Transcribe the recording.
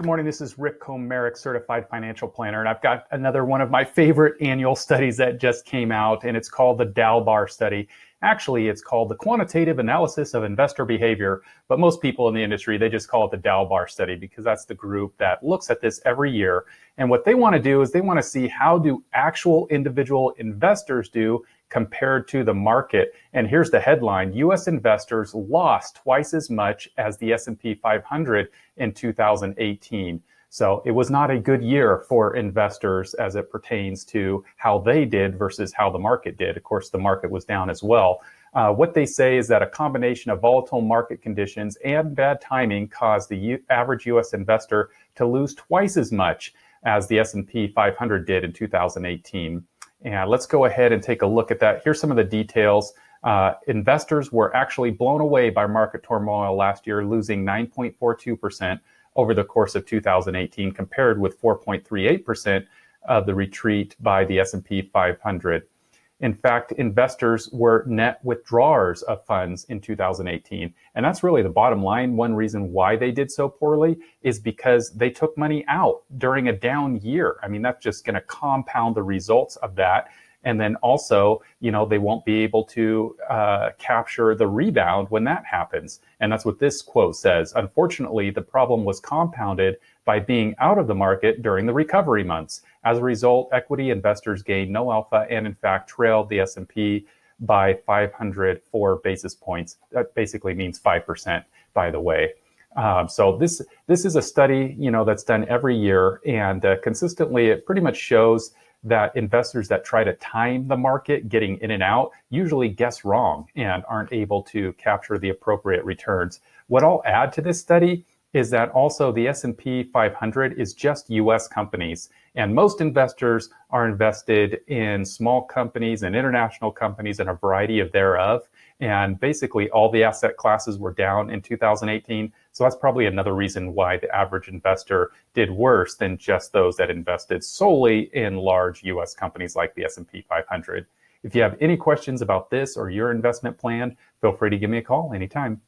Good morning. This is Rick Comerick, Certified Financial Planner, and I've got another one of my favorite annual studies that just came out, and it's called the Dalbar Study. Actually, it's called the Quantitative Analysis of Investor Behavior, but most people in the industry, they just call it the Dalbar Study because that's the group that looks at this every year. And what they want to do is they want to see how do actual individual investors do compared to the market. And here's the headline, US investors lost twice as much as the S&P 500 in 2018. So it was not a good year for investors as it pertains to how they did versus how the market did. Of course, the market was down as well. Uh, what they say is that a combination of volatile market conditions and bad timing caused the U- average U.S. investor to lose twice as much as the S&P 500 did in 2018. And let's go ahead and take a look at that. Here's some of the details. Uh, investors were actually blown away by market turmoil last year, losing 9.42% over the course of 2018, compared with 4.38% of the retreat by the S&P 500. In fact, investors were net withdrawers of funds in 2018. And that's really the bottom line. One reason why they did so poorly is because they took money out during a down year. I mean, that's just going to compound the results of that. And then also, you know, they won't be able to uh, capture the rebound when that happens. And that's what this quote says. Unfortunately, the problem was compounded by being out of the market during the recovery months. As a result, equity investors gained no alpha and in fact trailed the S&P by 504 basis points. That basically means 5%, by the way. Um, so this this is a study, you know, that's done every year, and uh, consistently, it pretty much shows that investors that try to time the market getting in and out usually guess wrong and aren't able to capture the appropriate returns. What I'll add to this study is that also the S&P 500 is just US companies. And most investors are invested in small companies and international companies and a variety of thereof. And basically all the asset classes were down in 2018 so that's probably another reason why the average investor did worse than just those that invested solely in large US companies like the S&P 500 if you have any questions about this or your investment plan feel free to give me a call anytime